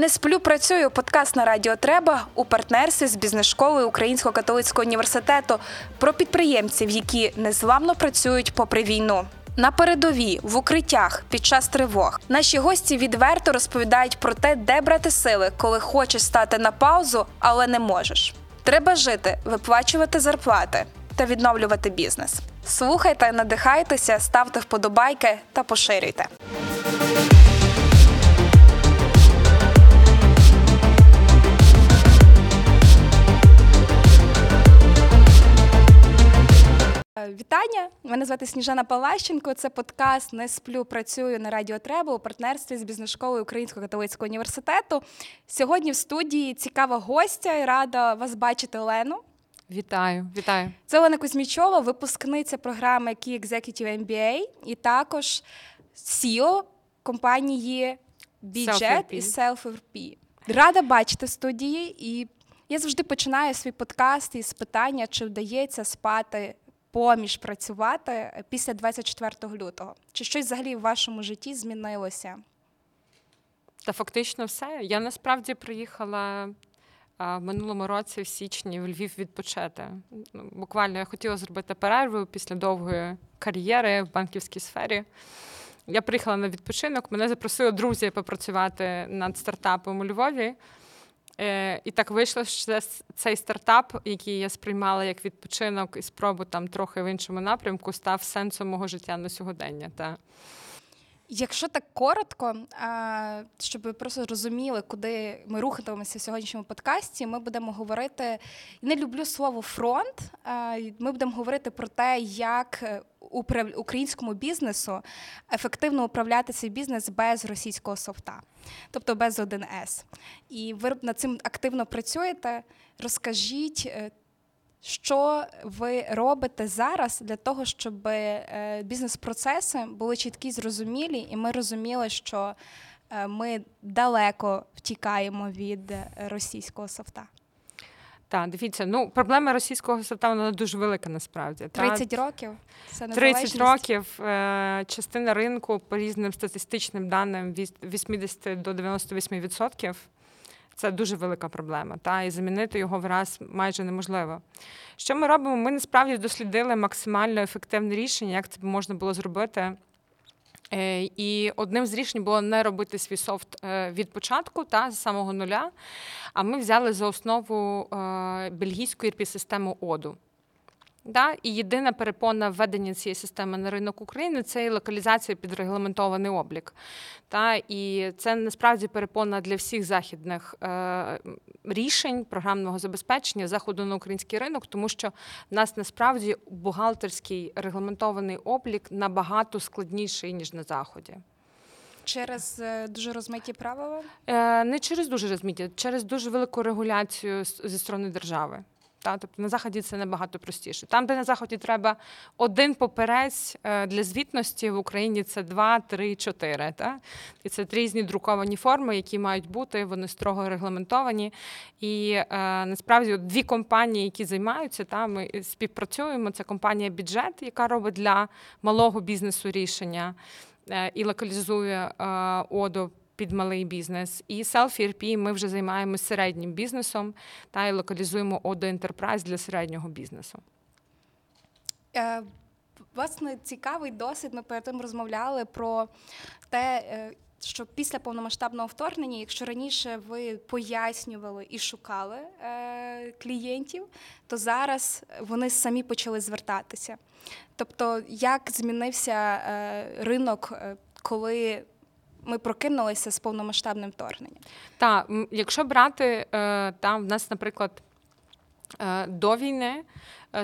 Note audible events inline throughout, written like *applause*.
Не сплю, працюю. Подкаст на радіо Треба у партнерстві з бізнес-школою Українського католицького університету про підприємців, які незламно працюють попри війну. На передовій в укриттях під час тривог наші гості відверто розповідають про те, де брати сили, коли хочеш стати на паузу, але не можеш. Треба жити, виплачувати зарплати та відновлювати бізнес. Слухайте, надихайтеся, ставте вподобайки та поширюйте. Вітання! Мене звати Сніжана Палащенко. Це подкаст Не сплю, працюю на радіо Треба у партнерстві з бізнес-школою Українського католицького університету. Сьогодні в студії цікава гостя і рада вас бачити Олену. Вітаю, вітаю. Це Олена Кузьмічова, випускниця програми Key Executive MBA і також CEO компанії Бюджет і Self-RP. Рада бачити в студії, і я завжди починаю свій подкаст із питання, чи вдається спати поміж працювати після 24 лютого. Чи щось взагалі в вашому житті змінилося? Та фактично все. Я насправді приїхала в минулому році в січні в Львів відпочити. Ну, Буквально я хотіла зробити перерву після довгої кар'єри в банківській сфері. Я приїхала на відпочинок, мене запросили друзі попрацювати над стартапом у Львові. Е, І так вийшло, що це цей стартап, який я сприймала як відпочинок і спробу там трохи в іншому напрямку, став сенсом мого життя на сьогодення. Та. Якщо так коротко, щоб ви просто розуміли, куди ми рухатимемося в сьогоднішньому подкасті, ми будемо говорити. Не люблю слово фронт. Ми будемо говорити про те, як е, українському бізнесу ефективно управляти цей бізнес без російського софта, тобто без 1С. І ви над цим активно працюєте. Розкажіть. Що ви робите зараз для того, щоб е, бізнес-процеси були чіткі, зрозумілі, і ми розуміли, що е, ми далеко втікаємо від російського софта? Так, дивіться, ну проблема російського софта вона дуже велика насправді. та. років? Це 30 незалежність? років е, частина ринку по різним статистичним даним від 80 до 98%. Це дуже велика проблема, та і замінити його враз майже неможливо. Що ми робимо? Ми насправді дослідили максимально ефективне рішення, як це можна було зробити. Е, І одним з рішень було не робити свій софт е, від початку та з самого нуля. А ми взяли за основу е, бельгійську ірпі систему ОДУ. Да? І єдина перепона введення цієї системи на ринок України це і локалізація під регламентований облік. Та? І це насправді перепона для всіх західних е, рішень програмного забезпечення заходу на український ринок, тому що в нас насправді бухгалтерський регламентований облік набагато складніший ніж на заході. через е, дуже розмиті правила. Е, Не через дуже розміття, через дуже велику регуляцію зі сторони держави. Та, тобто на заході це набагато простіше. Там, де на заході треба один поперець е, для звітності в Україні це два, три, чотири. Та? І це різні друковані форми, які мають бути, вони строго регламентовані. І е, насправді дві компанії, які займаються, та, ми співпрацюємо. Це компанія бюджет, яка робить для малого бізнесу рішення е, і локалізує е, ОДО під малий бізнес. І Self-ERP ми вже займаємося середнім бізнесом та і локалізуємо ОДО Enterprise для середнього бізнесу. Е, Власне, цікавий досвід. Ми перед тим розмовляли про те, е, що після повномасштабного вторгнення, якщо раніше ви пояснювали і шукали е, клієнтів, то зараз вони самі почали звертатися. Тобто, як змінився е, ринок, е, коли ми прокинулися з повномасштабним вторгненням? Так, якщо брати е, там в нас, наприклад, е, до війни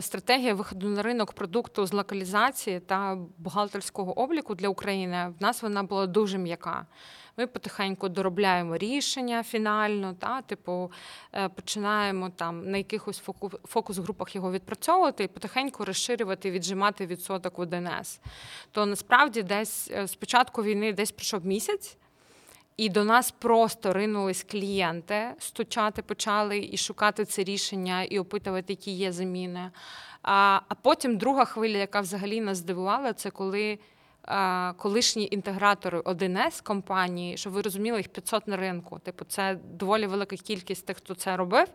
стратегія виходу на ринок продукту з локалізації та бухгалтерського обліку для України в нас вона була дуже м'яка. Ми потихеньку доробляємо рішення фінально, та типу е, починаємо там на якихось фокус-групах його відпрацьовувати і потихеньку розширювати, віджимати відсоток в 1С. То насправді десь е, з початку війни десь пройшов місяць. І до нас просто ринулись клієнти, стучати почали і шукати це рішення, і опитувати, які є заміни. А, а потім друга хвиля, яка взагалі нас здивувала, це коли колишні інтегратори 1С компанії, щоб ви розуміли, їх 500 на ринку. Типу, це доволі велика кількість тих, хто це робив.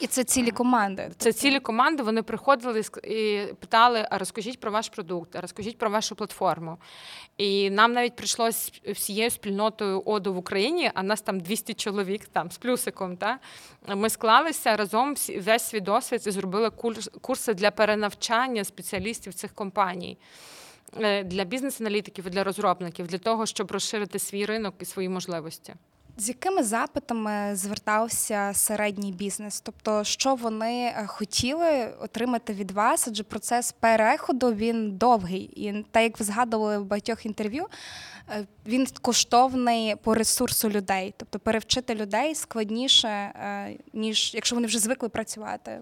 І це цілі команди. Це тобто- цілі команди. Вони приходили і питали: а розкажіть про ваш продукт, а розкажіть про вашу платформу. І нам навіть прийшлось всією спільнотою ОДО в Україні, а нас там 200 чоловік там з плюсиком. Та ми склалися разом весь свій досвід і зробили курс- курси для перенавчання спеціалістів цих компаній. Е, Для бізнес-аналітиків і для розробників, для того, щоб розширити свій ринок і свої можливості. З якими запитами звертався середній бізнес? Тобто, що вони е, хотіли отримати від вас? Адже процес переходу він довгий, і так як ви згадували в багатьох інтерв'ю, е, він коштовний по ресурсу людей. Тобто перевчити людей складніше, ніж якщо вони вже звикли працювати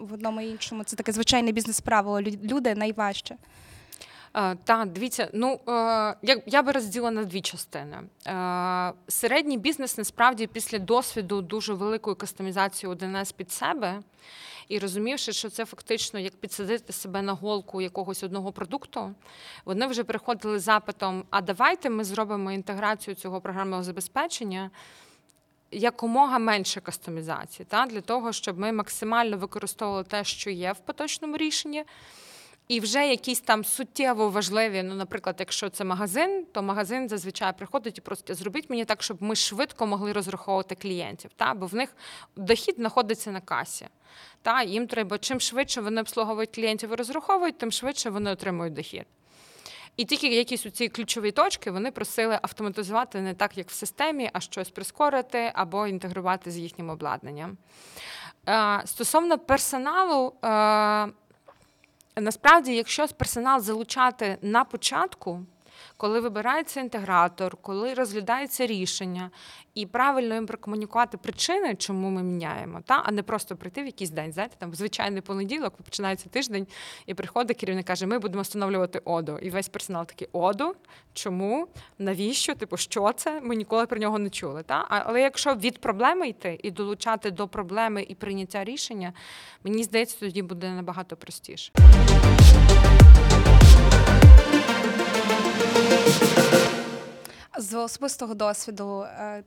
в одному і іншому. Це таке звичайне бізнес-правило. Люди найважче. Е, Так, дивіться, ну е, я, я би розділила на дві частини. Е, Середній бізнес насправді після досвіду дуже великої кастомізації 1С під себе. І розумівши, що це фактично як підсадити себе на голку якогось одного продукту, вони вже приходили з запитом: а давайте ми зробимо інтеграцію цього програмного забезпечення якомога менше кастомізації, та, для того, щоб ми максимально використовували те, що є в поточному рішенні. І вже якісь там суттєво важливі, ну, наприклад, якщо це магазин, то магазин зазвичай приходить і просить, зробіть мені так, щоб ми швидко могли розраховувати клієнтів, та? бо в них дохід знаходиться на касі. Та? Їм треба, чим швидше вони обслуговують клієнтів і розраховують, тим швидше вони отримують дохід. І тільки якісь у ці ключові точки вони просили автоматизувати не так, як в системі, а щось прискорити або інтегрувати з їхнім обладнанням. Е, Стосовно персоналу, е, насправді, якщо персонал залучати на початку, коли вибирається інтегратор, коли розглядається рішення, і правильно їм прокомунікувати причини, чому ми міняємо, та а не просто прийти в якийсь день. Знаєте, там звичайний понеділок починається тиждень, і приходить керівник каже: Ми будемо встановлювати ОДО. І весь персонал такий ОДО. Чому? Навіщо? Типу, що це? Ми ніколи про нього не чули. Та? Але якщо від проблеми йти і долучати до проблеми і прийняття рішення, мені здається, тоді буде набагато простіше. З особистого досвіду, якийсь,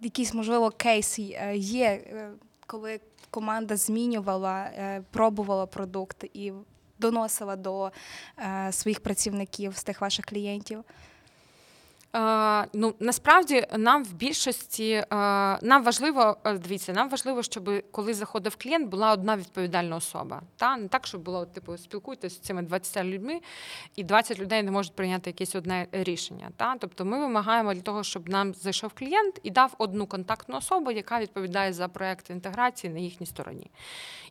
якісь, можливо, кейси е, є, е, коли команда змінювала, е, пробувала продукт і доносила до е, своїх працівників з тих ваших клієнтів. Е, ну насправді нам в більшості е, нам важливо е, дивіться, нам важливо, щоб коли заходив клієнт, була одна відповідальна особа. Та не так, щоб було типу спілкуйтесь з цими 20 людьми, і 20 людей не можуть прийняти якесь одне рішення. Та тобто ми вимагаємо для того, щоб нам зайшов клієнт і дав одну контактну особу, яка відповідає за проект інтеграції на їхній стороні.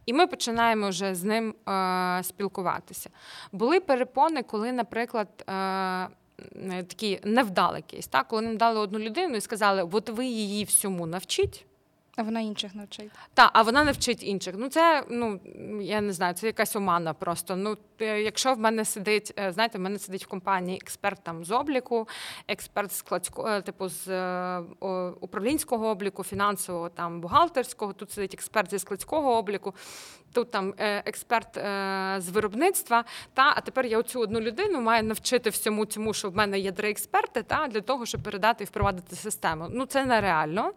І ми починаємо вже з ним е, спілкуватися. Були перепони, коли, наприклад. Е, Такий невдалий кейс, так? коли нам дали одну людину і сказали, от ви її всьому навчіть, А вона інших навчить. та, а вона не вчить інших. Ну це ну я не знаю, це якась омана просто. Ну е, якщо в мене сидить, е, знаєте, в мене сидить в компанії експерт там з обліку, експерт з складського, е, типу з управлінського обліку, фінансового там бухгалтерського. Тут сидить експерт зі складського обліку. Тут там експерт з виробництва. Та а тепер я оцю одну людину маю навчити всьому цьому, що в мене є три експерти, та для того, щоб передати і впровадити систему. Ну це нереально.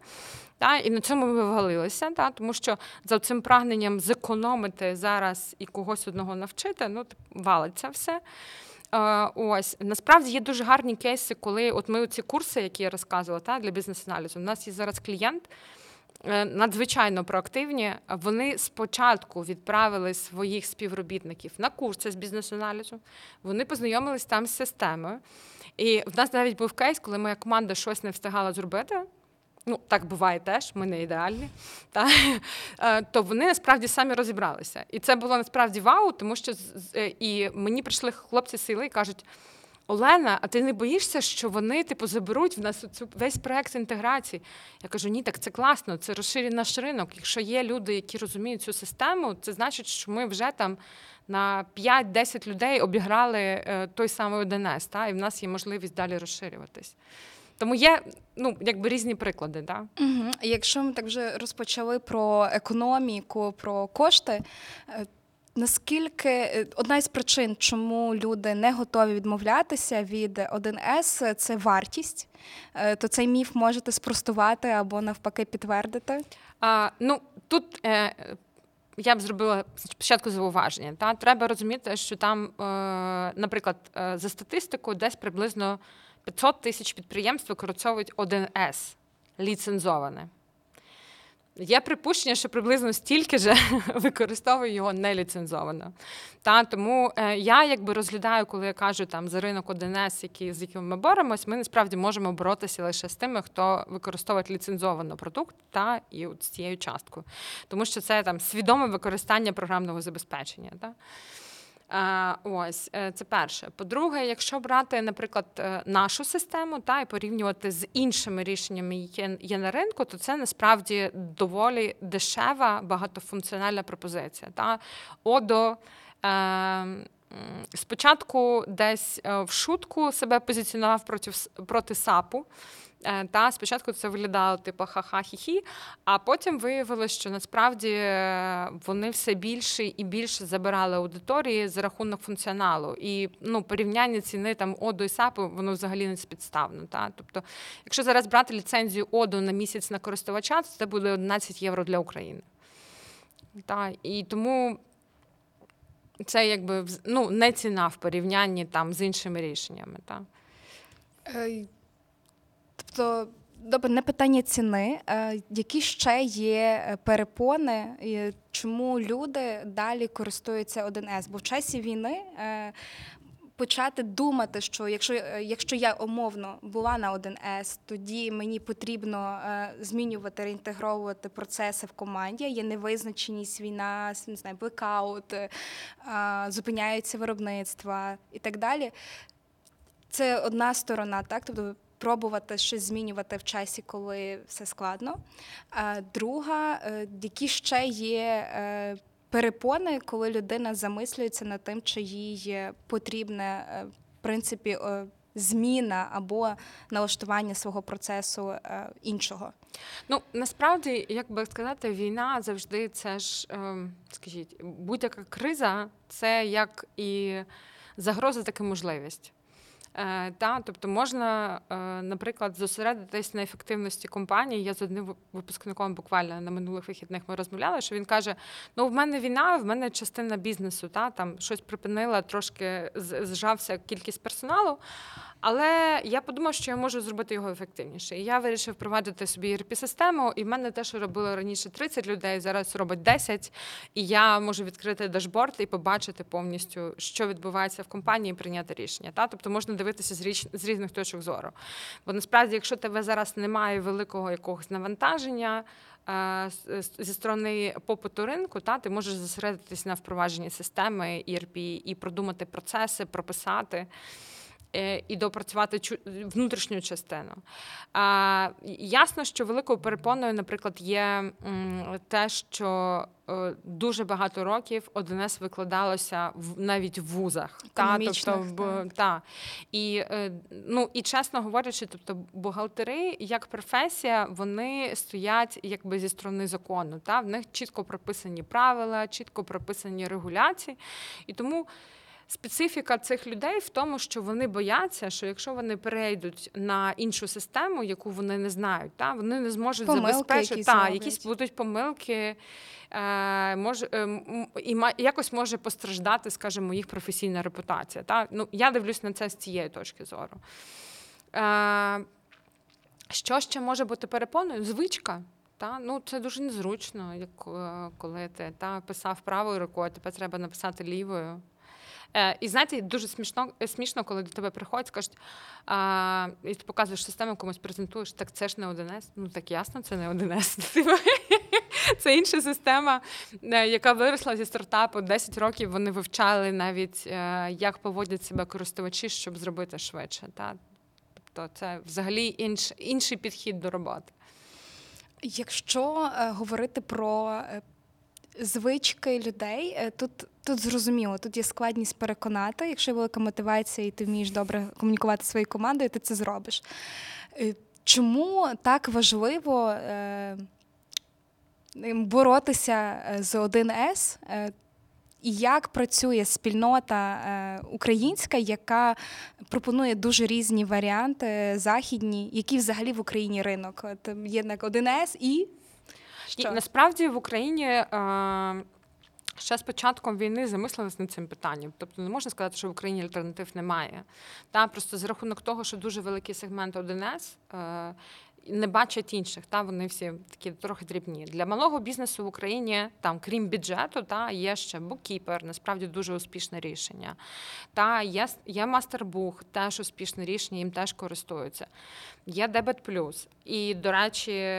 Та, і на цьому ми валилися, та, тому що за цим прагненням зекономити зараз і когось одного навчити, ну валиться все. Е, ось насправді є дуже гарні кейси, коли от ми ці курси, які я розказувала, та, для бізнес-аналізу. У нас є зараз клієнт. е, Надзвичайно проактивні. Вони спочатку відправили своїх співробітників на курси з бізнес-аналізу. Вони познайомились там з системою. І в нас навіть був кейс, коли моя команда щось не встигала зробити. Ну, так буває теж, ми не ідеальні. *laughs* Та? Е, То вони насправді самі розібралися. І це було насправді вау, тому що е, і мені прийшли хлопці сили і кажуть: Олена, а ти не боїшся, що вони типу заберуть в нас цю весь проект інтеграції? Я кажу, ні, так це класно, це розширює наш ринок. Якщо є люди, які розуміють цю систему, це значить, що ми вже там на 5-10 людей обіграли е, той самий 1С, та, і в нас є можливість далі розширюватись. Тому є ну, якби різні приклади. Да? Угу. Якщо ми так вже розпочали про економіку, про кошти, е, Наскільки е, одна із причин, чому люди не готові відмовлятися від 1С, це вартість, Е, то цей міф можете спростувати або навпаки підтвердити? А, ну тут е, я б зробила спочатку зауваження. Та треба розуміти, що там, е, наприклад, за статистикою, десь приблизно 500 тисяч підприємств використовують 1С ліцензоване. Є припущення, що приблизно стільки ж *laughs* використовує його неліцензовано. Та, тому е, я якби розглядаю, коли я кажу там за ринок 1С, який, з яким ми боремось, ми насправді можемо боротися лише з тими, хто використовує ліцензований продукт та і от з цією часткою. Тому що це там свідоме використання програмного забезпечення. Та? Е, Ось е, це перше. По-друге, якщо брати, наприклад, е, нашу систему та і порівнювати з іншими рішеннями, які є на ринку, то це насправді доволі дешева багатофункціональна пропозиція. Та Одо спочатку десь в шутку себе позиціонував проти, проти САПу. Е, Та спочатку це виглядало типу ха-ха-хі-хі, а потім виявилося, що насправді е, вони все більше і більше забирали аудиторії за рахунок функціоналу. І ну, порівняння ціни там Оду і САПу, воно взагалі не спідставно. Та? Тобто, якщо зараз брати ліцензію Оду на місяць на користувача, то це буде 11 євро для України. Та? І тому. Це якби ну, не ціна в порівнянні там з іншими рішеннями. Та? Тобто, добре, не питання ціни. е, Які ще є е, перепони, чому люди далі користуються 1С? Бо в часі війни е, почати думати, що якщо, якщо я умовно була на 1С, тоді мені потрібно змінювати, реінтегровувати процеси в команді. Є невизначеність, війна, не знаю, блекаут, зупиняються виробництва і так далі. Це одна сторона, так? Тобто пробувати щось змінювати в часі, коли все складно. А друга, е, які ще є е, перепони, коли людина замислюється над тим, чи їй е, потрібне е, в принципі е, зміна або налаштування свого процесу е, іншого. Ну насправді, як би сказати, війна завжди це ж, скажіть, будь-яка криза це як і загроза, так і можливість. Е, та, тобто можна, е, наприклад, зосередитись на ефективності компанії. Я з одним випускником буквально на минулих вихідних ми розмовляли, що він каже: ну, в мене війна, в мене частина бізнесу, та, там щось припинила, трошки зжався кількість персоналу. Але я подумав, що я можу зробити його ефективніше. І я вирішив впровадити собі ERP-систему, і в мене те, що робило раніше 30 людей, зараз робить 10, і я можу відкрити дашборд і побачити повністю, що відбувається в компанії, і прийняти рішення. Та? Тобто можна дивитися з, річ... з різних точок зору. Бо насправді, якщо тебе зараз немає великого якогось навантаження. е, з- Зі сторони попиту ринку, та ти можеш зосередитись на впровадженні системи ERP і продумати процеси, прописати е, і допрацювати внутрішню частину. Ясно, що великою перепоною, наприклад, є те, що е, дуже багато років 1С викладалося в навіть в вузах, та, тобто в та. І е, ну і чесно говорячи, тобто бухгалтери як професія, вони стоять якби зі сторони закону. Та в них чітко прописані правила, чітко прописані регуляції, і тому. Специфіка цих людей в тому, що вони бояться, що якщо вони перейдуть на іншу систему, яку вони не знають, та вони не зможуть Помилки забезпечити якісь та, якісь будуть помилки, е, може, е, і ма- якось може постраждати, скажімо, їх професійна репутація. Та? Ну, я дивлюсь на це з цієї точки зору. Е, що ще може бути перепоною? Звичка. Та? Ну, це дуже незручно, як е, коли ти та, писав правою рукою, тепер треба написати лівою. Е, і знаєте, дуже смішно, е, смішно, коли до тебе приходять, кажуть, а, і ти показуєш систему, комусь презентуєш, так це ж не 1С. Ну так ясно, це не 1С. Типу, *laughs* Це інша система, е, яка виросла зі стартапу. 10 років вони вивчали навіть, як поводять себе користувачі, щоб зробити швидше. Та? Тобто це взагалі інш, інший підхід до роботи. Якщо говорити про звички людей, тут, тут зрозуміло, тут є складність переконати. Якщо є велика мотивація і ти вмієш добре комунікувати своєю командою, ти це зробиш. Е, Чому так важливо е, боротися е, з 1С? Е, і як працює спільнота українська, яка пропонує дуже різні варіанти західні, який взагалі в Україні ринок. Є 1С і І що? насправді в Україні е, ще з початком війни замислились над цим питанням. Тобто не можна сказати, що в Україні альтернатив немає. Та просто за рахунок того, що дуже великий сегмент 1С, е, не бачать інших, та вони всі такі трохи дрібні. Для малого бізнесу в Україні, там, крім бюджету, та є ще буккіпер, насправді дуже успішне рішення. Та є, є мастербук, теж успішне рішення, їм теж користуються. Є Дебет Плюс. І, до речі,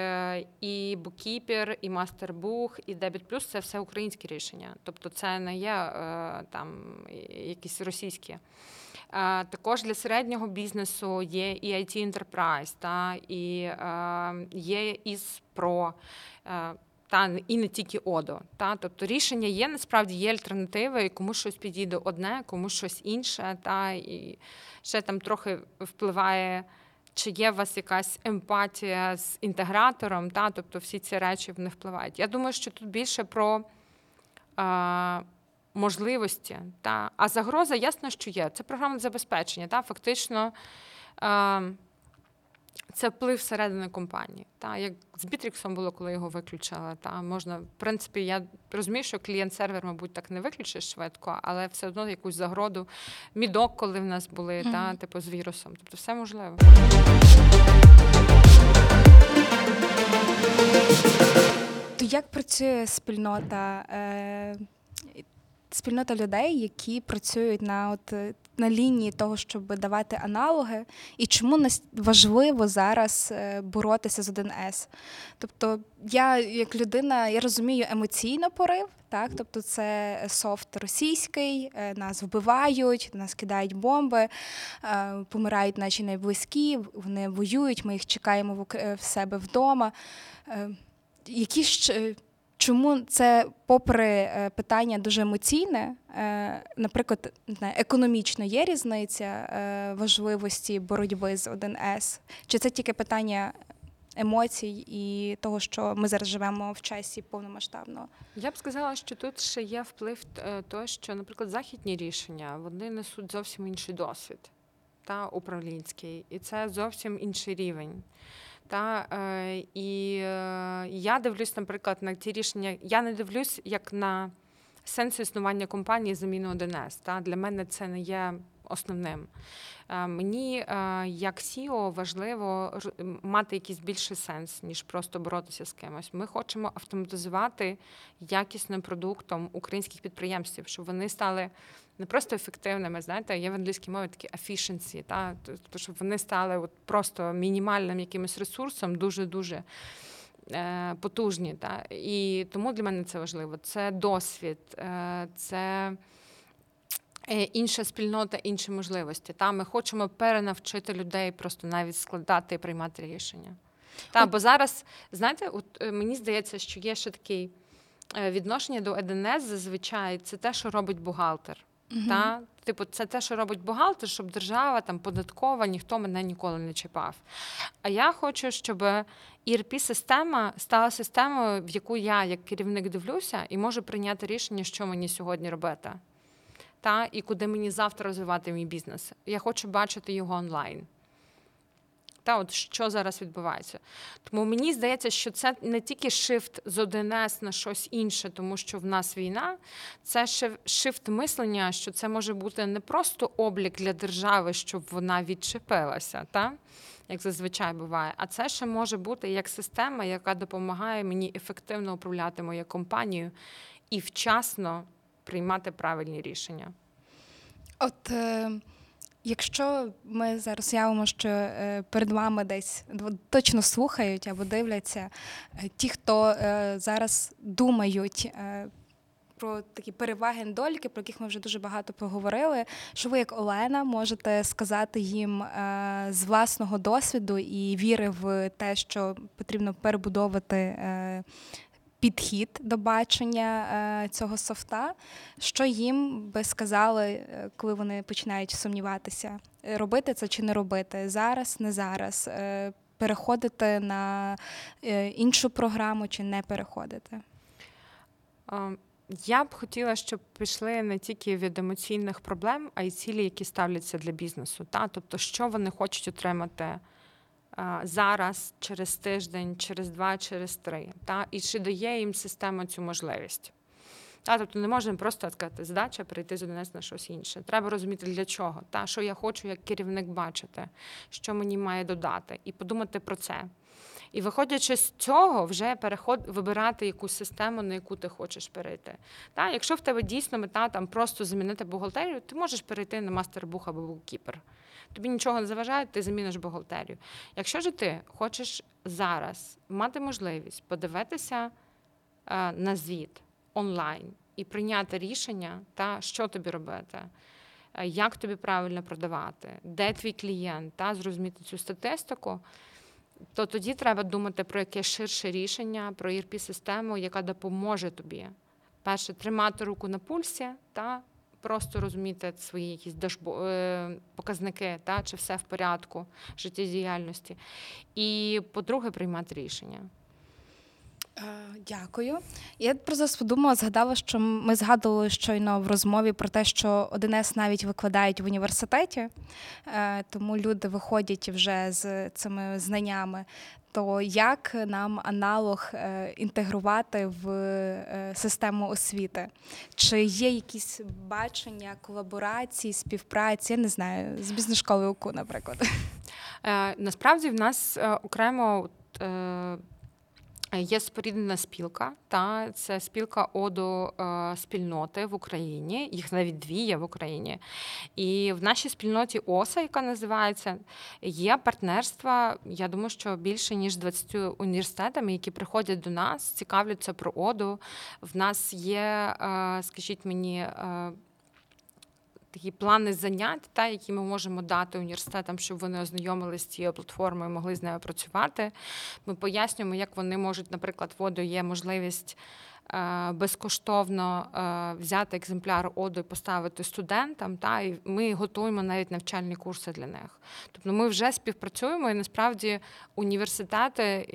і буккіпер, і мастербук, і Дебет Плюс це все українські рішення. Тобто це не є е, там якісь російські. Е, Також для середнього бізнесу є і IT Enterprise, та, і е, є із Pro. е, Та і не тільки ОДО. Та тобто рішення є, насправді є альтернативи, і комусь щось підійде одне, комусь щось інше. Та і ще там трохи впливає, чи є у вас якась емпатія з інтегратором, та тобто всі ці речі в них впливають. Я думаю, що тут більше про можливості. Та а загроза, ясно, що є. Це програмне забезпечення. Та фактично. Е, це вплив всередини компанії. Та як з Бітріксом було, коли його виключили. Та можна, в принципі, я розумію, що клієнт-сервер, мабуть, так не виключиш швидко, але все одно якусь загроду. Мідок, коли в нас були, Мгм. та типу з вірусом. Тобто все можливо. То як працює спільнота? Спільнота людей, які працюють на от е, на лінії того, щоб давати аналоги, і чому нас важливо зараз е, боротися з 1С? Тобто, я як людина, я розумію емоційно порив. Так, тобто це софт російський, е, нас вбивають, нас кидають бомби, помирають наші найблизькі, вони воюють, ми їх чекаємо в, себе вдома. Які ж чому це, попри е, питання дуже емоційне, е, наприклад, економічно є різниця е, важливості боротьби з 1С? Чи це тільки питання емоцій і того, що ми зараз живемо в часі повномасштабного? Я б сказала, що тут ще є вплив того, що, наприклад, західні рішення вони несуть зовсім інший досвід та управлінський, і це зовсім інший рівень. Та, е, і я дивлюсь, наприклад, на ті рішення. Я не дивлюсь як на сенс існування компанії заміну 1С. Та для мене це не є основним. Е, Мені е, як CEO важливо мати якийсь більший сенс, ніж просто боротися з кимось. Ми хочемо автоматизувати якісним продуктом українських підприємців, щоб вони стали не просто ефективними, знаєте, є в англійській мові такі efficiency, та тобто, щоб вони стали от просто мінімальним якимось ресурсом, дуже дуже. е, Потужні, та і тому для мене це важливо. Це досвід, е, це інша спільнота, інші можливості. Та ми хочемо перенавчити людей просто навіть складати і приймати рішення. Та бо зараз, знаєте, от е, мені здається, що є ще такий е, відношення до ЕДНС зазвичай це те, що робить бухгалтер. Та? Типу, це те, що робить бухгалтер, щоб держава там податкова, ніхто мене ніколи не чіпав. А я хочу, щоб ERP-система стала системою, в яку я, як керівник, дивлюся, і можу прийняти рішення, що мені сьогодні робити. Та? І куди мені завтра розвивати мій бізнес. Я хочу бачити його онлайн. Та, от що зараз відбувається. Тому мені здається, що це не тільки shift з 1С на щось інше, тому що в нас війна, це ще shift мислення, що це може бути не просто облік для держави, щоб вона відчепилася, та? як зазвичай буває, а це ще може бути як система, яка допомагає мені ефективно управляти моєю компанією і вчасно приймати правильні рішення. От е, якщо ми зараз явимо, що е, перед вами десь точно слухають або дивляться е, ті, хто е, зараз думають. Е, про такі переваги недоліки, про яких ми вже дуже багато поговорили. Що ви, як Олена, можете сказати їм е, з власного досвіду і віри в те, що потрібно перебудовувати підхід до бачення е, цього софта, що їм би сказали, е, коли вони починають сумніватися, е, робити це чи не робити, зараз, не зараз, переходити на іншу програму чи не переходити? Я б хотіла, щоб пішли не тільки від емоційних проблем, а й цілі, які ставляться для бізнесу. Та? Тобто, що вони хочуть отримати зараз, через тиждень, через два, через три. Та? І чи дає їм система цю можливість. Та, тобто не можна просто сказати, задача перейти з одинець на щось інше. Треба розуміти для чого, та що я хочу як керівник бачити, що мені має додати, і подумати про це. І виходячи з цього, вже переход вибирати якусь систему, на яку ти хочеш перейти. Та, якщо в тебе дійсно мета там просто замінити бухгалтерію, ти можеш перейти на мастербух або буккіпер. Тобі нічого не заважає, ти заміниш бухгалтерію. Якщо ж ти хочеш зараз мати можливість подивитися е, на звіт онлайн і прийняти рішення, та що тобі робити, е, як тобі правильно продавати, де твій клієнт, та зрозуміти цю статистику, то тоді треба думати про якесь ширше рішення, про erp систему яка допоможе тобі. Перше, тримати руку на пульсі та просто розуміти свої якісь дашбо... е, показники, та, чи все в порядку життєдіяльності. І, по-друге, приймати рішення. Е, Дякую. Я про це подумала, згадала, що ми згадували щойно в розмові про те, що 1С навіть викладають в університеті, е, тому люди виходять вже з цими знаннями. То як нам аналог е, інтегрувати в систему освіти? Чи є якісь бачення, колаборації, співпраці? Я не знаю, з бізнес-школи УКУ, наприклад. Насправді в нас окремо є споріднена спілка, та це спілка оду е, спільноти в Україні. Їх навіть дві є в Україні. І в нашій спільноті ОСА, яка називається, є партнерства. Я думаю, що більше ніж 20 університетами, які приходять до нас, цікавляться про оду. В нас є, е, скажіть мені. Такі плани занять, та, які ми можемо дати університетам, щоб вони ознайомилися з цією платформою, могли з нею працювати. Ми пояснюємо, як вони можуть, наприклад, воду є можливість е, безкоштовно е, взяти екземпляр оду і поставити студентам. Та, і ми готуємо навіть навчальні курси для них. Тобто ми вже співпрацюємо, і насправді університети.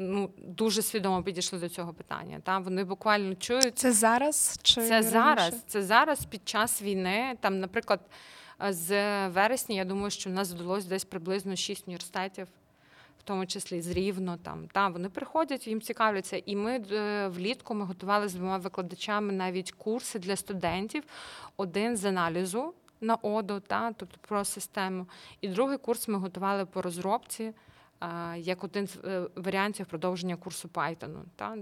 Ну, дуже свідомо підійшли до цього питання. Та вони буквально чують Це зараз чи це раніше? зараз. Це зараз під час війни. Там, наприклад, е, з вересня, я думаю, що в нас вдалося десь приблизно шість університетів, в тому числі з Рівно. Там та вони приходять, їм цікавляться. І ми е, влітку ми готували з двома викладачами навіть курси для студентів. Один з аналізу на оду, та тобто про систему. І другий курс ми готували по розробці. Як один з е, варіантів продовження курсу Python. Та?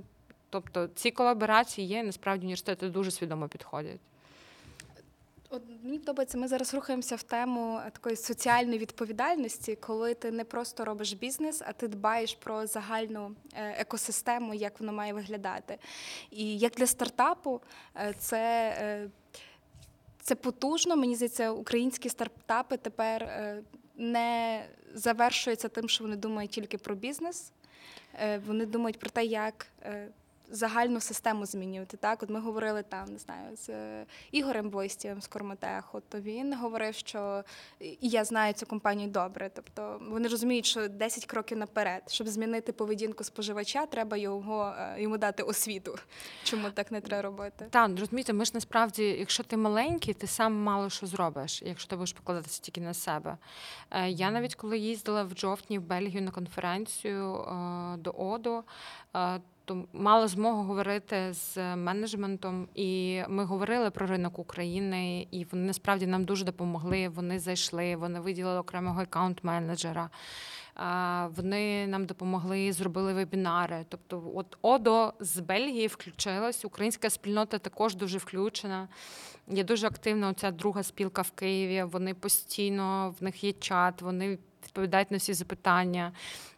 Тобто ці колаборації є, насправді університети дуже свідомо підходять. От мені подобається, ми зараз рухаємося в тему е, такої соціальної відповідальності, коли ти не просто робиш бізнес, а ти дбаєш про загальну е, екосистему, як воно має виглядати. І як для стартапу, це, це потужно. Мені здається, українські стартапи тепер не завершується тим, що вони думають тільки про бізнес. Е, Вони думають про те, як е, загальну систему змінювати. Так, от ми говорили там, не знаю, з е, Ігорем Бойстєвим з Корматеху, то він говорив, що і я знаю цю компанію добре. Тобто вони розуміють, що 10 кроків наперед, щоб змінити поведінку споживача, треба його е, йому дати освіту. Чому так не треба робити? Так, ну, розумієте, ми ж насправді, якщо ти маленький, ти сам мало що зробиш, якщо ти будеш покладатися тільки на себе. Е, Я навіть коли їздила в жовтні в Бельгію на конференцію до ОДО, е, то мала змогу говорити з менеджментом, і ми говорили про ринок України, і вони насправді нам дуже допомогли. Вони зайшли, вони виділили окремого аккаунт-менеджера. Вони нам допомогли, зробили вебінари. Тобто, от ОДО з Бельгії включилась. Українська спільнота також дуже включена. Є дуже активна оця друга спілка в Києві. Вони постійно, в них є чат, вони відповідають на всі запитання.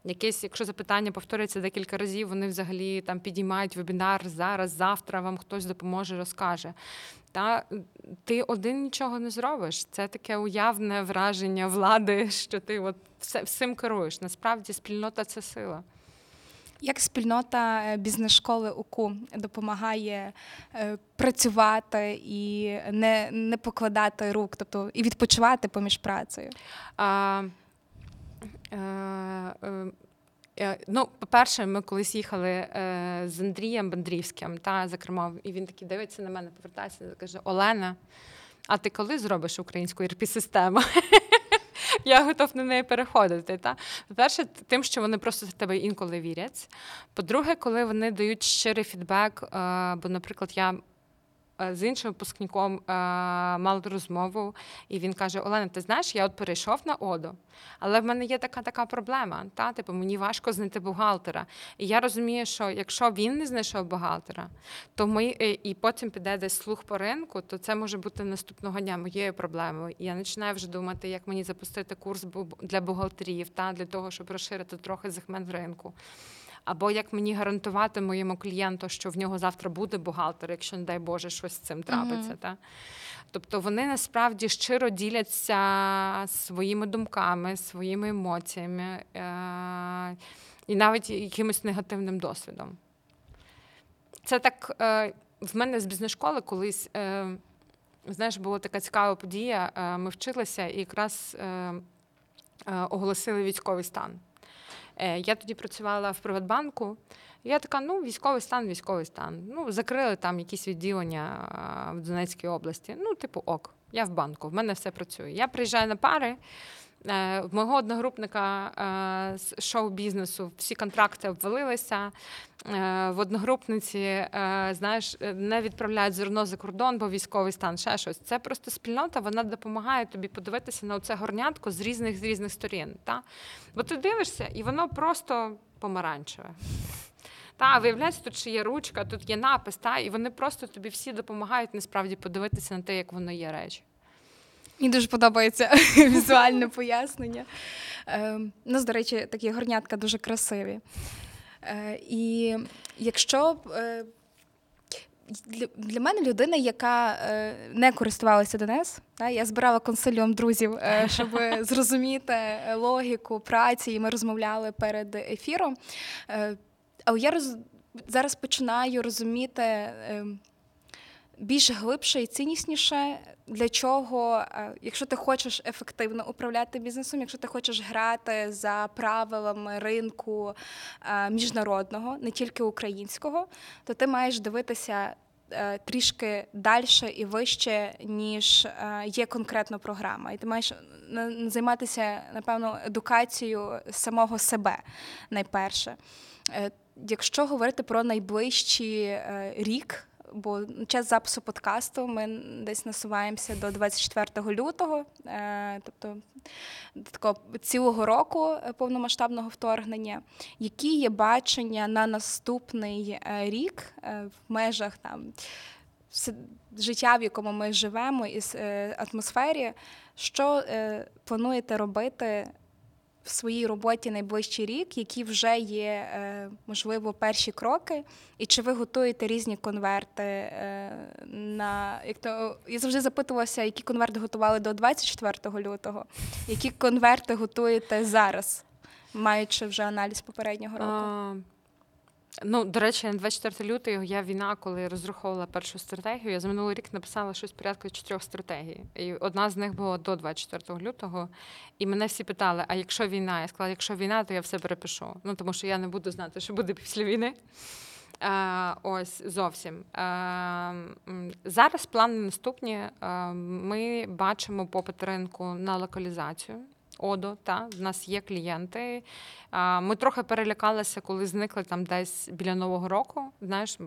Якесь, якщо запитання повторюється декілька разів, вони взагалі там підіймають вебінар зараз, завтра вам хтось допоможе, розкаже. Та ти один нічого не зробиш. Це таке уявне враження влади, *laughs* що ти от все всім керуєш. Насправді спільнота це сила. Як спільнота е, бізнес-школи УКУ допомагає е, працювати і не, не покладати рук, тобто і відпочивати поміж працею? А, ну, по-перше, ми колись їхали е, з Андрієм Бандрівським та кермом, і він такий дивиться на мене, повертається і каже: Олена, а ти коли зробиш українську rp систему *laughs* Я готов на неї переходити. Та? По-перше, тим, що вони просто в тебе інколи вірять. По-друге, коли вони дають щирий фідбек, е, бо, наприклад, я Е, з іншим випускником е, мали розмову, і він каже: Олена, ти знаєш, я от перейшов на оду, але в мене є така така проблема. Та типу мені важко знайти бухгалтера. І я розумію, що якщо він не знайшов бухгалтера, то ми е, і потім піде десь слух по ринку, то це може бути наступного дня моєю проблемою. І я починаю вже думати, як мені запустити курс для бухгалтерів, та для того, щоб розширити трохи сегмент ринку. Або як мені гарантувати моєму клієнту, що в нього завтра буде бухгалтер, якщо, не дай Боже, щось з цим трапиться. Та? Тобто вони насправді щиро діляться своїми думками, своїми емоціями е- і навіть якимось негативним досвідом. Це так е- в мене з бізнес-школи колись. Е- Знаєш, була така цікава подія. Е, ми вчилися і якраз е, е, оголосили військовий стан. Е, я тоді працювала в Приватбанку. Я така, ну, військовий стан, військовий стан. Ну, закрили там якісь відділення в Донецькій області. Ну, типу, ок, я в банку, в мене все працює. Я приїжджаю на пари. Е, в мого одногрупника е, з шоу-бізнесу всі контракти обвалилися. Е, в одногрупниці знаєш, не відправляють зерно за кордон, бо військовий стан, ще щось. Це просто спільнота, вона допомагає тобі подивитися на це горнятко з різних з різних сторін. Та? Бо ти дивишся, і воно просто помаранчеве. Та, виявляється, тут ще є ручка, тут є напис, та, і вони просто тобі всі допомагають насправді подивитися на те, як воно є речі. Мені дуже подобається *laughs* візуальне *laughs* пояснення. Е, ну, до речі, такі горнятка дуже красиві. Е, і якщо е, для, мене людина, яка е, не користувалася ДНС, я збирала консиліум друзів, щоб *laughs* зрозуміти логіку праці, і ми розмовляли перед ефіром. Але я роз, зараз починаю розуміти. Більш глибше і ціннісніше, для чого, е, якщо ти хочеш ефективно управляти бізнесом, якщо ти хочеш грати за правилами ринку е, міжнародного, не тільки українського, то ти маєш дивитися. Е, трішки далі і вище, ніж є конкретна програма, і ти маєш займатися напевно едукацією самого себе найперше. Якщо говорити про найближчий рік, бо час запису подкасту ми десь насуваємося до 24 лютого, е, тобто такого цілого року повномасштабного вторгнення. Які є бачення на наступний е, рік е, в межах там життя, в якому ми живемо, і атмосфері, що плануєте робити? В своїй роботі найближчий рік, які вже є, е, можливо, перші кроки, і чи ви готуєте різні конверти е, на як то я завжди запитувалася, які конверти готували до 24 лютого, які конверти готуєте зараз, маючи вже аналіз попереднього року? Ну, до речі, на 24 лютого я війна, коли розраховувала першу стратегію, я за минулий рік написала щось порядку чотирьох стратегій. І одна з них була до 24 лютого. І мене всі питали: а якщо війна? Я сказала, якщо війна, то я все перепишу. Ну тому що я не буду знати, що буде після війни. А, Ось зовсім а, зараз плани наступні. А, ми бачимо попит ринку на локалізацію. ОДО, та в нас є клієнти. Ми трохи перелякалися, коли зникли там десь біля нового року. Знаєш,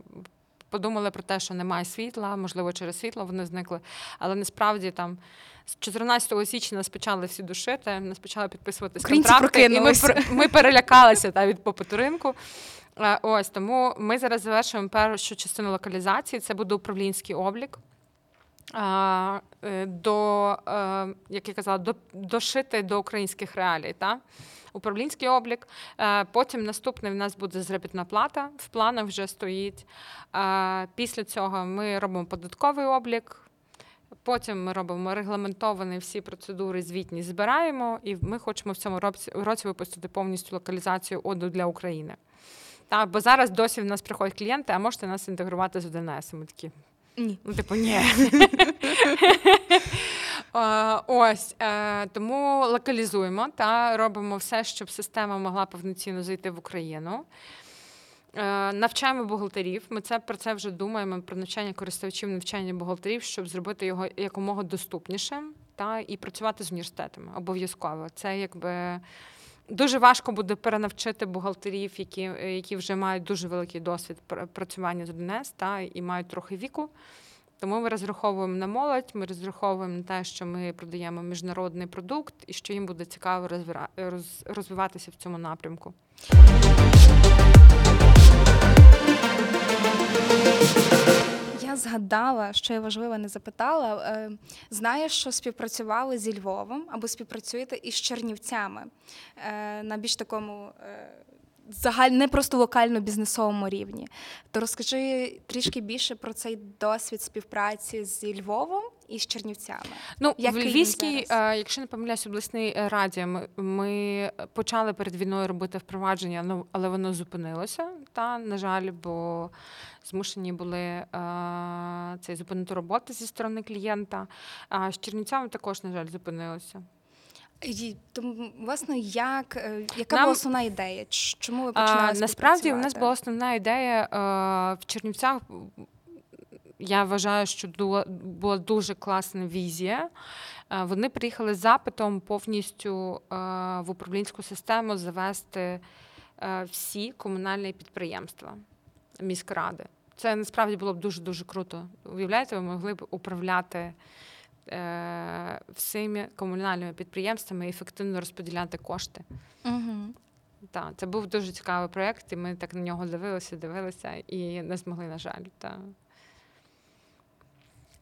подумали про те, що немає світла, можливо, через світло вони зникли. Але насправді там з 14 січня нас почали всі душити, нас почали підписуватися контракти, і ми ми перелякалися та, від попиту ринку. Ось тому ми зараз завершуємо першу частину локалізації. Це буде управлінський облік. Е, до, е, як я казала, до, дошити до українських реалій. Та? Управлінський облік. Е, потім наступний в нас буде заробітна плата, в планах вже стоїть. Після цього ми робимо податковий облік. Потім ми робимо регламентовані всі процедури, звітні збираємо, і ми хочемо в цьому році випустити повністю локалізацію оду для України. Так, бо зараз досі в нас приходять клієнти, а можете нас інтегрувати з ДНС. Ми такі ні. Ну, типу, ні. *laughs* Е, ось е, тому локалізуємо та робимо все, щоб система могла повноцінно зайти в Україну. Е, Навчаємо бухгалтерів. Ми це про це вже думаємо про навчання користувачів, навчання бухгалтерів, щоб зробити його якомога доступнішим та і працювати з університетами обов'язково. Це якби дуже важко буде перенавчити бухгалтерів, які, які вже мають дуже великий досвід працювання з 1С та і мають трохи віку. Тому ми розраховуємо на молодь, ми розраховуємо на те, що ми продаємо міжнародний продукт і що їм буде цікаво розвиватися в цьому напрямку. Згадала, що я важливо не запитала. Е, Знаєш, що співпрацювали зі Львовом або співпрацюєте із Чернівцями е, на більш такому е, загаль, не просто локально-бізнесовому рівні. То розкажи трішки більше про цей досвід співпраці зі Львовом і з Чернівцями. Ну, Який в Львівській, е, якщо не помиляюсь, обласній е, раді, ми, ми почали перед війною робити впровадження, ну, але воно зупинилося. Та, на жаль, бо змушені були е, цей зупинити роботу зі сторони клієнта. А з Чернівцями також, на жаль, зупинилося. І, тому, власне, як, яка Нам- була основна ідея? Чому ви починали А, насправді, у нас була основна ідея е, в Чернівцях. Я вважаю, що була дуже класна візія. Е, Вони приїхали з запитом повністю е, в управлінську систему завести е, всі комунальні підприємства міськради. Це насправді було б дуже дуже круто. Уявляєте, ви могли б управляти всіми комунальними підприємствами і ефективно розподіляти кошти. Угу. Так, це був дуже цікавий проєкт, і ми так на нього дивилися, дивилися і не змогли, на жаль. Та.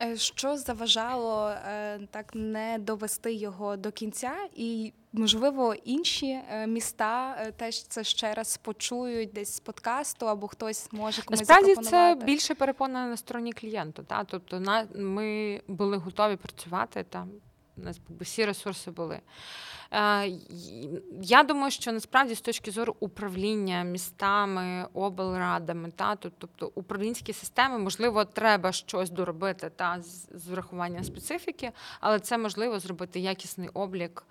Е, Що заважало е, так не довести його до кінця, і можливо інші е, міста теж це ще раз почують десь з подкасту, або хтось може комусь Насправді це більше перепона на стороні клієнту. Та? Тобто на, ми були готові працювати там. У нас всі ресурси були. Е, я думаю, що насправді з точки зору управління містами, облрадами, та, тобто управлінські системи, можливо, треба щось доробити та, з, врахуванням специфіки, але це можливо зробити якісний облік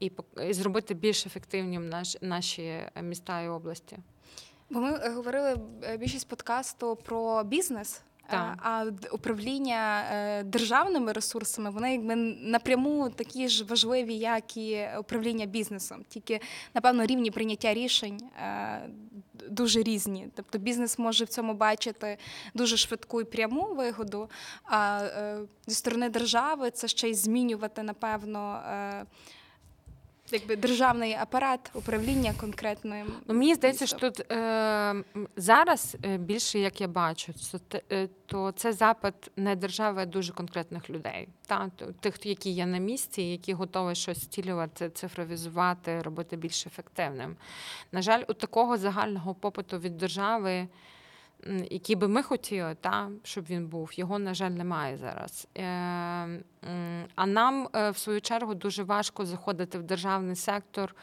і, зробити більш ефективним наш, наші міста і області. Бо ми е, говорили е, більшість подкасту про бізнес. Е, Так. А управління е, державними ресурсами вони якби напряму такі ж важливі, як і управління бізнесом. Тільки напевно рівні прийняття рішень е, дуже різні. Тобто бізнес може в цьому бачити дуже швидку і пряму вигоду. А зі сторони держави це ще й змінювати, напевно. Якби державний апарат управління конкретним. Ну, мені здається, що тут е, зараз е, більше, як я бачу, то, е, то це запит не держави, а дуже конкретних людей. Та, тих, які є на місці, які готові щось стілювати, цифровізувати, робити більш ефективним. На жаль, у такого загального попиту від держави, який би ми хотіли, та, щоб він був, його, на жаль, немає зараз. Е, а нам, е, в свою чергу, дуже важко заходити в державний сектор,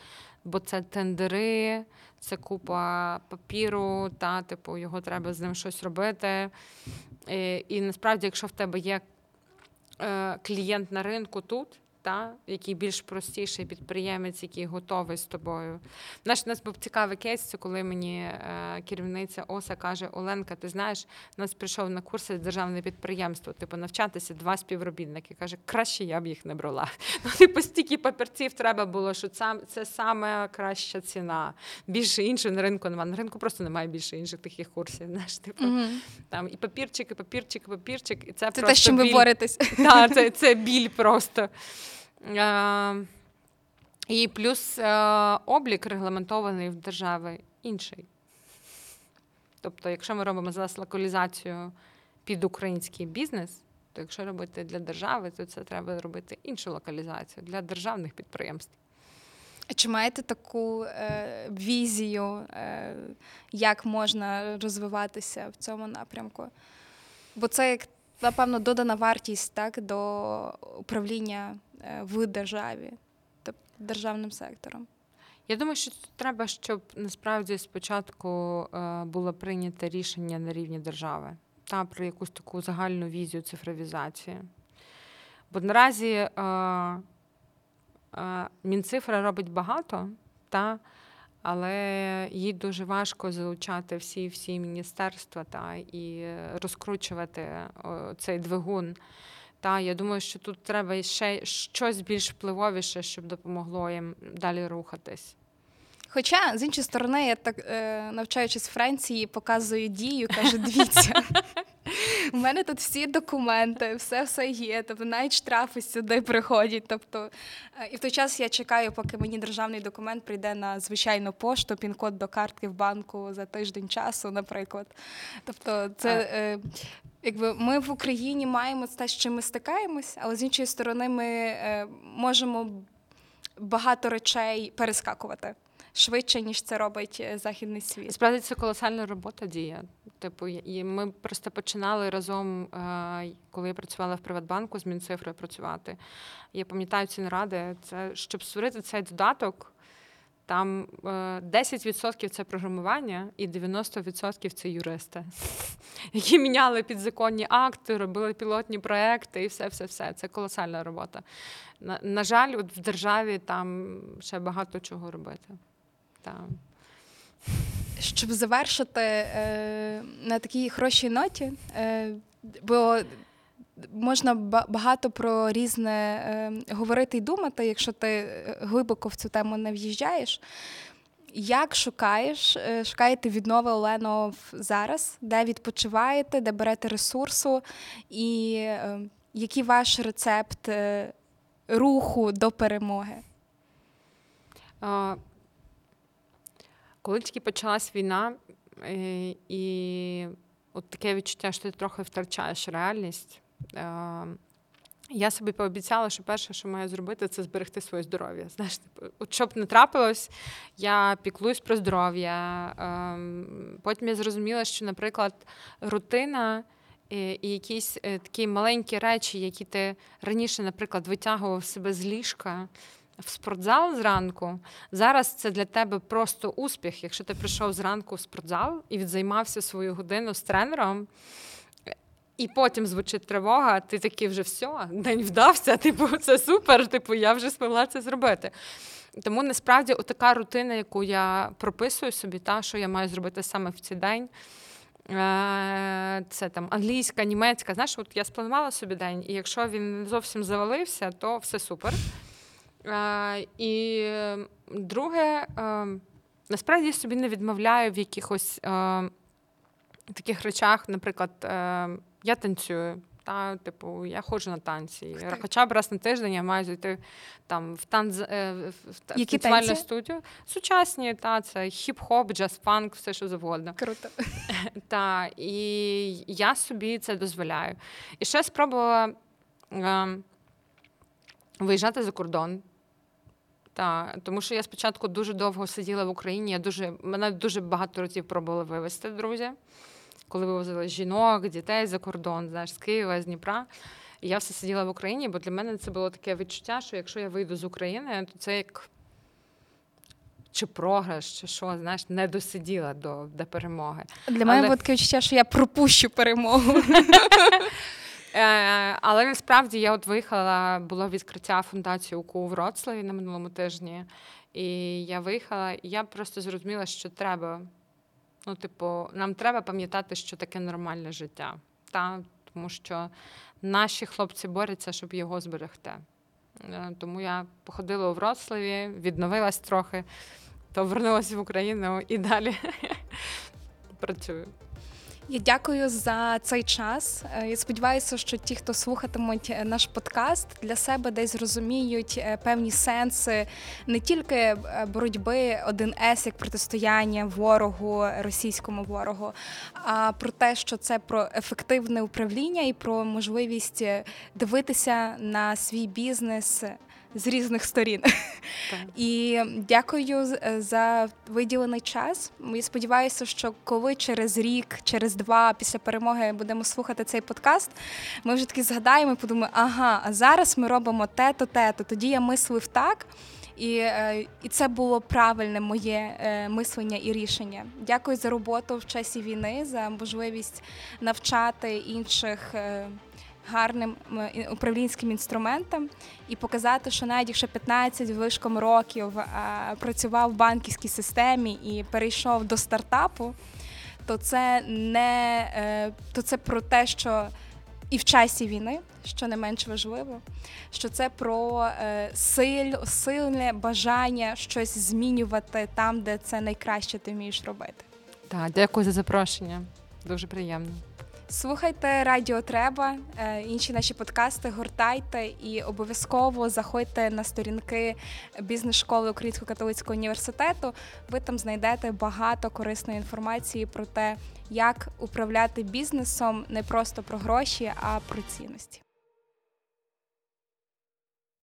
бо це тендери, це купа папіру, та, типу, його треба з ним щось робити. І, і насправді, якщо в тебе є е, клієнт на ринку тут, та, який більш простіший підприємець, який готовий з тобою. Наш у нас був цікавий кейс, це коли мені е, керівниця ОСА каже: Оленка, ти знаєш, у нас прийшов на курси державне підприємство, типу навчатися два співробітники. Каже, краще я б їх не брала. *laughs* Ну, типу, стільки папірців треба було, що це, це саме краща ціна. Більше іншого на ринку немає. На ринку просто немає більше інших таких курсів. Знаєш, типу, Мгм. там і папірчик, і папірчик, і папірчик. І це, Це просто те, чим ви боретесь. *laughs* Так, це, це біль просто. Е, і плюс е, облік регламентований в держави інший. Тобто, якщо ми робимо зараз локалізацію під український бізнес, то якщо робити для держави, то це треба робити іншу локалізацію для державних підприємств. Чи маєте таку е, візію, е, як можна розвиватися в цьому напрямку? Бо це як напевно додана вартість так, до управління е, в державі, тобто державним сектором. Я думаю, що треба, щоб насправді спочатку е, було прийнято рішення на рівні держави та про якусь таку загальну візію цифровізації. Бо наразі е, е, Мінцифра робить багато, та, але їй дуже важко залучати всі всі міністерства та, і розкручувати цей двигун. Та, я думаю, що тут треба ще щось більш впливовіше, щоб допомогло їм далі рухатись. Хоча, з іншої сторони, я так е, навчаючись Франції, показую дію, кажу, *laughs* дивіться. У мене тут всі документи, все все є. Тобто навіть штрафи сюди приходять. Тобто, е, і в той час я чекаю, поки мені державний документ прийде на звичайну пошту, пін-код до картки в банку за тиждень часу, наприклад. Тобто, це. Е, Якби ми в Україні маємо те, з чим ми стикаємось, але з іншої сторони, ми е, можемо багато речей перескакувати швидше, ніж це робить е, західний світ. Справді це колосальна робота дія. Типу, і ми просто починали разом, е, коли я працювала в Приватбанку з Мінцифрою працювати. Я пам'ятаю ці наради, це щоб створити цей додаток. Там 10% е, це програмування і 90% це юристи, *laughs* які міняли підзаконні акти, робили пілотні проекти і все, все, все. Це колосальна робота. На, на жаль, от в державі там ще багато чого робити. Там. Щоб завершити е, на такій хорошій ноті, е, бо можна багато про різне е, говорити і думати, якщо ти е, глибоко в цю тему не в'їжджаєш. Як шукаєш, е, шукаєте віднови Олено зараз, де відпочиваєте, де берете ресурсу, і е, який ваш рецепт руху до перемоги? Коли тільки почалась війна, е, і от таке відчуття, що ти трохи втрачаєш реальність. Е, я собі пообіцяла, що перше, що маю зробити, це зберегти своє здоров'я. Знаєш, типу, от щоб не трапилось, я піклуюсь про здоров'я. Ем, потім я зрозуміла, що, наприклад, рутина е, і якісь такі маленькі речі, які ти раніше, наприклад, витягував себе з ліжка в спортзал зранку. Зараз це для тебе просто успіх, якщо ти прийшов зранку в спортзал і відзаймався свою годину з тренером. І потім звучить тривога, ти такий вже все, день вдався, *laughs* типу, це супер, типу, я вже змогла це зробити. Тому насправді така рутина, яку я прописую собі, та, що я маю зробити саме в цей день. Е, це там англійська, німецька. Знаєш, от я спланувала собі день, і якщо він зовсім завалився, то все супер. Е, і друге, е, насправді я собі не відмовляю в якихось е, таких речах, наприклад, я танцюю. Та, типу, я ходжу на танці. Так. Хоча б раз на тиждень я маю зайти там в танц в якусь танцювальну студію. Сучасні, та це хіп-хоп, джаз-фанк, все що завгодно. Круто. *laughs* Та, і я собі це дозволяю. І ще спробувала е, виїжджати за кордон. Так, тому що я спочатку дуже довго сиділа в Україні. Я дуже мене дуже багато разів пробували вивезти, друзі, коли вивозили жінок, дітей за кордон, знаєш, з Києва, з Дніпра. І я все сиділа в Україні, бо для мене це було таке відчуття, що якщо я вийду з України, то це як чи програш, чи що, знаєш, не досиділа до до перемоги. Для Але... мене було таке відчуття, що я пропущу перемогу. *laughs* Е, але насправді я от виїхала, було відкриття фундації УКУ у Вроцлаві на минулому тижні, і я виїхала, і я просто зрозуміла, що треба. Ну, типу, нам треба пам'ятати, що таке нормальне життя, та? тому що наші хлопці борються, щоб його зберегти. Е, тому я походила у Вроцлаві, відновилась трохи, то вернулася в Україну і далі *laughs* працюю. Я дякую за цей час. Е, я сподіваюся, що ті, хто слухатимуть е, наш подкаст, для себе десь зрозуміють е, певні сенси не тільки боротьби один с як протистояння ворогу, російському ворогу, а про те, що це про ефективне управління і про можливість дивитися на свій бізнес з різних сторін. Так. І дякую за виділений час. Я сподіваюся, що коли через рік, через два після перемоги будемо слухати цей подкаст, ми вже таки згадаємо і подумаємо, ага, а зараз ми робимо те-то, те-то. Тоді я мислив так. І е, і це було правильне моє е, мислення і рішення. Дякую за роботу в часі війни, за можливість навчати інших гарним управлінським інструментом і показати, що навіть якщо 15 вишком років е, працював в банківській системі і перейшов до стартапу, то це не е, то це про те, що і в часі війни, що не менш важливо, що це про е, силь, сильне бажання щось змінювати там, де це найкраще ти вмієш робити. Так, дякую за запрошення. Дуже приємно. Слухайте Радіо Треба, е, інші наші подкасти, гортайте і обов'язково заходьте на сторінки бізнес-школи Українського католицького університету. Ви там знайдете багато корисної інформації про те, як управляти бізнесом не просто про гроші, а про цінності.